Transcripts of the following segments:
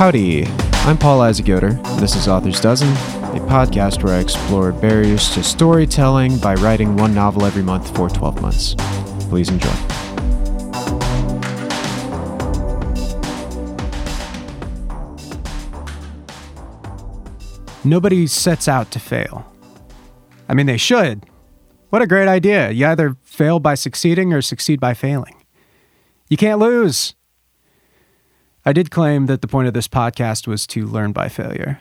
Howdy, I'm Paul Isaac Yoder. This is Author's Dozen, a podcast where I explore barriers to storytelling by writing one novel every month for 12 months. Please enjoy. Nobody sets out to fail. I mean, they should. What a great idea. You either fail by succeeding or succeed by failing. You can't lose. I did claim that the point of this podcast was to learn by failure.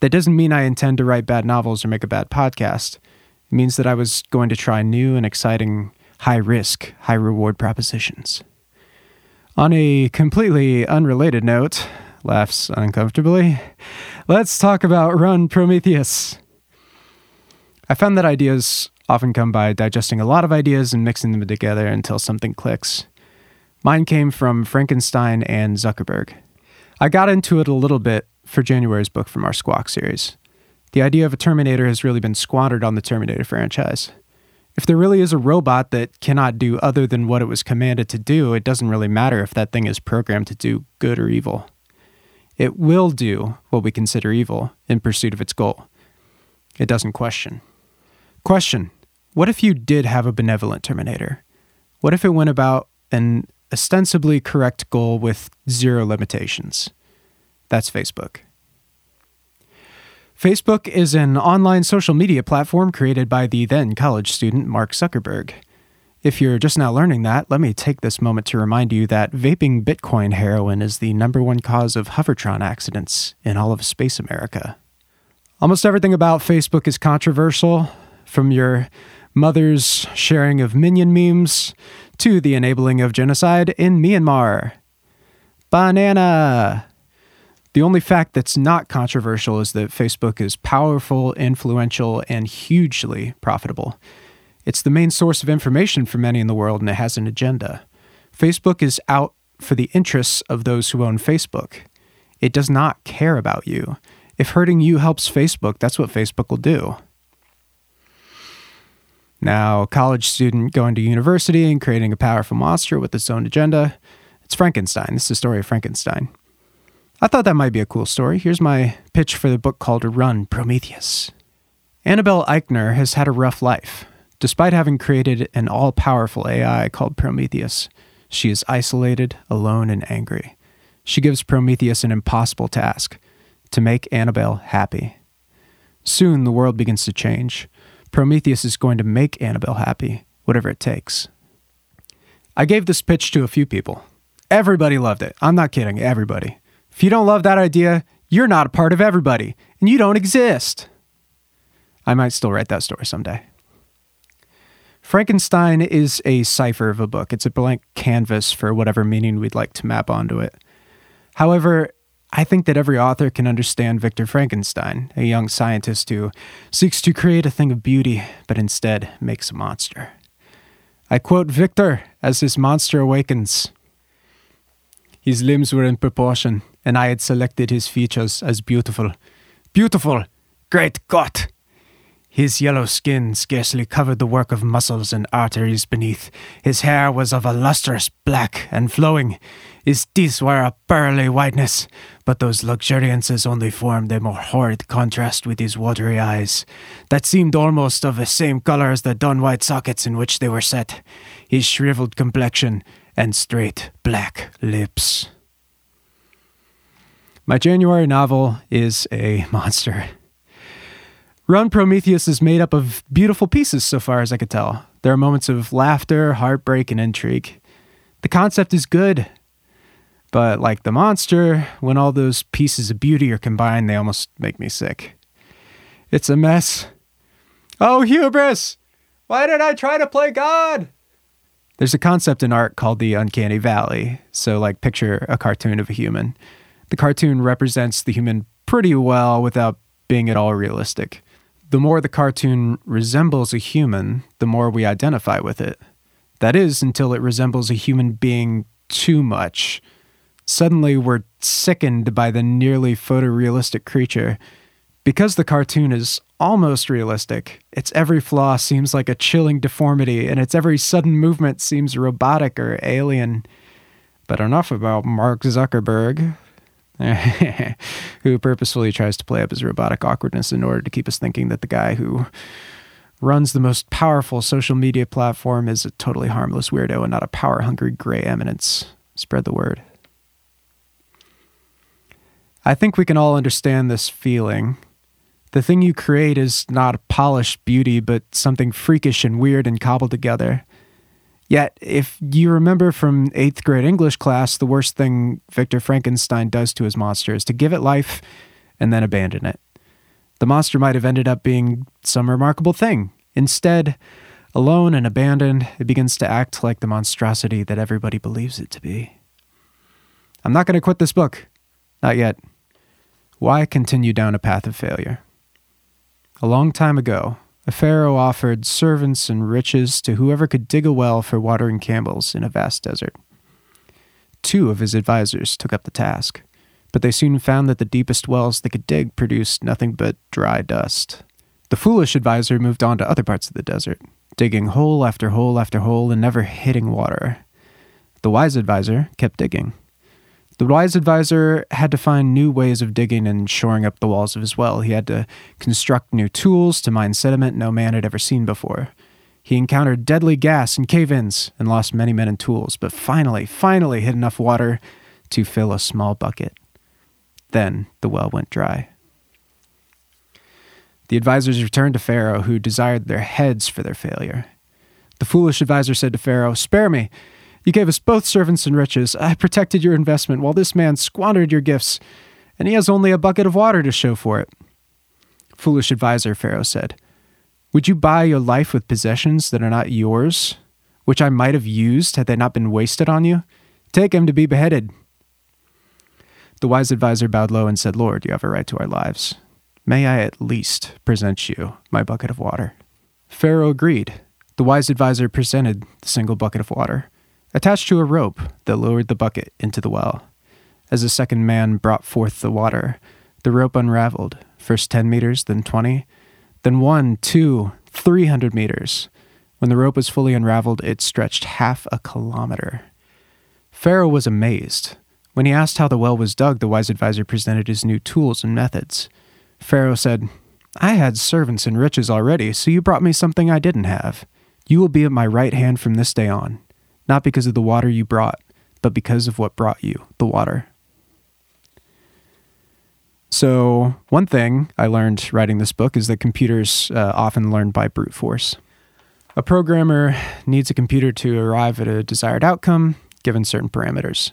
That doesn't mean I intend to write bad novels or make a bad podcast. It means that I was going to try new and exciting, high risk, high reward propositions. On a completely unrelated note, laughs uncomfortably, let's talk about Run Prometheus. I found that ideas often come by digesting a lot of ideas and mixing them together until something clicks. Mine came from Frankenstein and Zuckerberg. I got into it a little bit for January's book from our Squawk series. The idea of a Terminator has really been squandered on the Terminator franchise. If there really is a robot that cannot do other than what it was commanded to do, it doesn't really matter if that thing is programmed to do good or evil. It will do what we consider evil in pursuit of its goal. It doesn't question. Question What if you did have a benevolent Terminator? What if it went about an ostensibly correct goal with zero limitations. That's Facebook. Facebook is an online social media platform created by the then college student Mark Zuckerberg. If you're just now learning that, let me take this moment to remind you that vaping Bitcoin heroin is the number one cause of Hovertron accidents in all of space America. Almost everything about Facebook is controversial, from your mother's sharing of minion memes to the enabling of genocide in Myanmar. Banana! The only fact that's not controversial is that Facebook is powerful, influential, and hugely profitable. It's the main source of information for many in the world, and it has an agenda. Facebook is out for the interests of those who own Facebook. It does not care about you. If hurting you helps Facebook, that's what Facebook will do. Now, college student going to university and creating a powerful monster with its own agenda. It's Frankenstein. This is the story of Frankenstein. I thought that might be a cool story. Here's my pitch for the book called Run Prometheus. Annabelle Eichner has had a rough life. Despite having created an all powerful AI called Prometheus, she is isolated, alone, and angry. She gives Prometheus an impossible task to make Annabelle happy. Soon the world begins to change. Prometheus is going to make Annabelle happy, whatever it takes. I gave this pitch to a few people. Everybody loved it. I'm not kidding, everybody. If you don't love that idea, you're not a part of everybody, and you don't exist. I might still write that story someday. Frankenstein is a cipher of a book. It's a blank canvas for whatever meaning we'd like to map onto it. However, I think that every author can understand Victor Frankenstein, a young scientist who seeks to create a thing of beauty, but instead makes a monster. I quote Victor as his monster awakens. His limbs were in proportion, and I had selected his features as beautiful. Beautiful! Great God! His yellow skin scarcely covered the work of muscles and arteries beneath. His hair was of a lustrous black and flowing. His teeth were a pearly whiteness, but those luxuriances only formed a more horrid contrast with his watery eyes, that seemed almost of the same color as the dun white sockets in which they were set, his shriveled complexion, and straight black lips. My January novel is a monster. Run Prometheus is made up of beautiful pieces so far as I could tell. There are moments of laughter, heartbreak, and intrigue. The concept is good, but like the monster, when all those pieces of beauty are combined, they almost make me sick. It's a mess. Oh, hubris! Why did I try to play God? There's a concept in art called the uncanny valley. So, like, picture a cartoon of a human. The cartoon represents the human pretty well without being at all realistic the more the cartoon resembles a human, the more we identify with it. That is, until it resembles a human being too much. Suddenly, we're sickened by the nearly photorealistic creature. Because the cartoon is almost realistic, its every flaw seems like a chilling deformity, and its every sudden movement seems robotic or alien. But enough about Mark Zuckerberg. who purposefully tries to play up his robotic awkwardness in order to keep us thinking that the guy who runs the most powerful social media platform is a totally harmless weirdo and not a power hungry gray eminence. Spread the word. I think we can all understand this feeling. The thing you create is not polished beauty, but something freakish and weird and cobbled together. Yet, if you remember from eighth grade English class, the worst thing Victor Frankenstein does to his monster is to give it life and then abandon it. The monster might have ended up being some remarkable thing. Instead, alone and abandoned, it begins to act like the monstrosity that everybody believes it to be. I'm not going to quit this book. Not yet. Why continue down a path of failure? A long time ago, a pharaoh offered servants and riches to whoever could dig a well for watering camels in a vast desert. Two of his advisers took up the task, but they soon found that the deepest wells they could dig produced nothing but dry dust. The foolish adviser moved on to other parts of the desert, digging hole after hole after hole and never hitting water. The wise adviser kept digging, the wise advisor had to find new ways of digging and shoring up the walls of his well. He had to construct new tools to mine sediment no man had ever seen before. He encountered deadly gas and cave ins and lost many men and tools, but finally, finally hit enough water to fill a small bucket. Then the well went dry. The advisors returned to Pharaoh, who desired their heads for their failure. The foolish advisor said to Pharaoh, Spare me. You gave us both servants and riches. I protected your investment while this man squandered your gifts, and he has only a bucket of water to show for it. Foolish adviser, Pharaoh said. Would you buy your life with possessions that are not yours, which I might have used had they not been wasted on you? Take him to be beheaded. The wise adviser bowed low and said, Lord, you have a right to our lives. May I at least present you my bucket of water? Pharaoh agreed. The wise adviser presented the single bucket of water attached to a rope that lowered the bucket into the well. As the second man brought forth the water, the rope unraveled, first 10 meters, then 20, then one, two, 300 meters. When the rope was fully unraveled, it stretched half a kilometer. Pharaoh was amazed. When he asked how the well was dug, the wise adviser presented his new tools and methods. Pharaoh said, I had servants and riches already, so you brought me something I didn't have. You will be at my right hand from this day on not because of the water you brought, but because of what brought you, the water. So, one thing I learned writing this book is that computers uh, often learn by brute force. A programmer needs a computer to arrive at a desired outcome given certain parameters.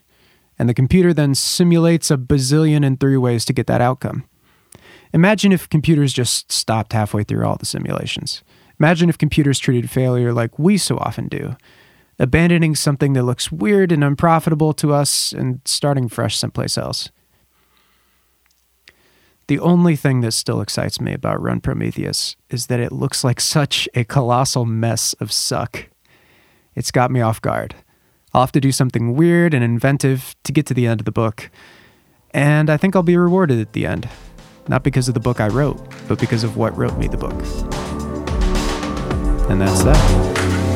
And the computer then simulates a bazillion and three ways to get that outcome. Imagine if computers just stopped halfway through all the simulations. Imagine if computers treated failure like we so often do abandoning something that looks weird and unprofitable to us and starting fresh someplace else. The only thing that still excites me about Run Prometheus is that it looks like such a colossal mess of suck. It's got me off guard. I'll have to do something weird and inventive to get to the end of the book. And I think I'll be rewarded at the end. Not because of the book I wrote, but because of what wrote me the book. And that's that.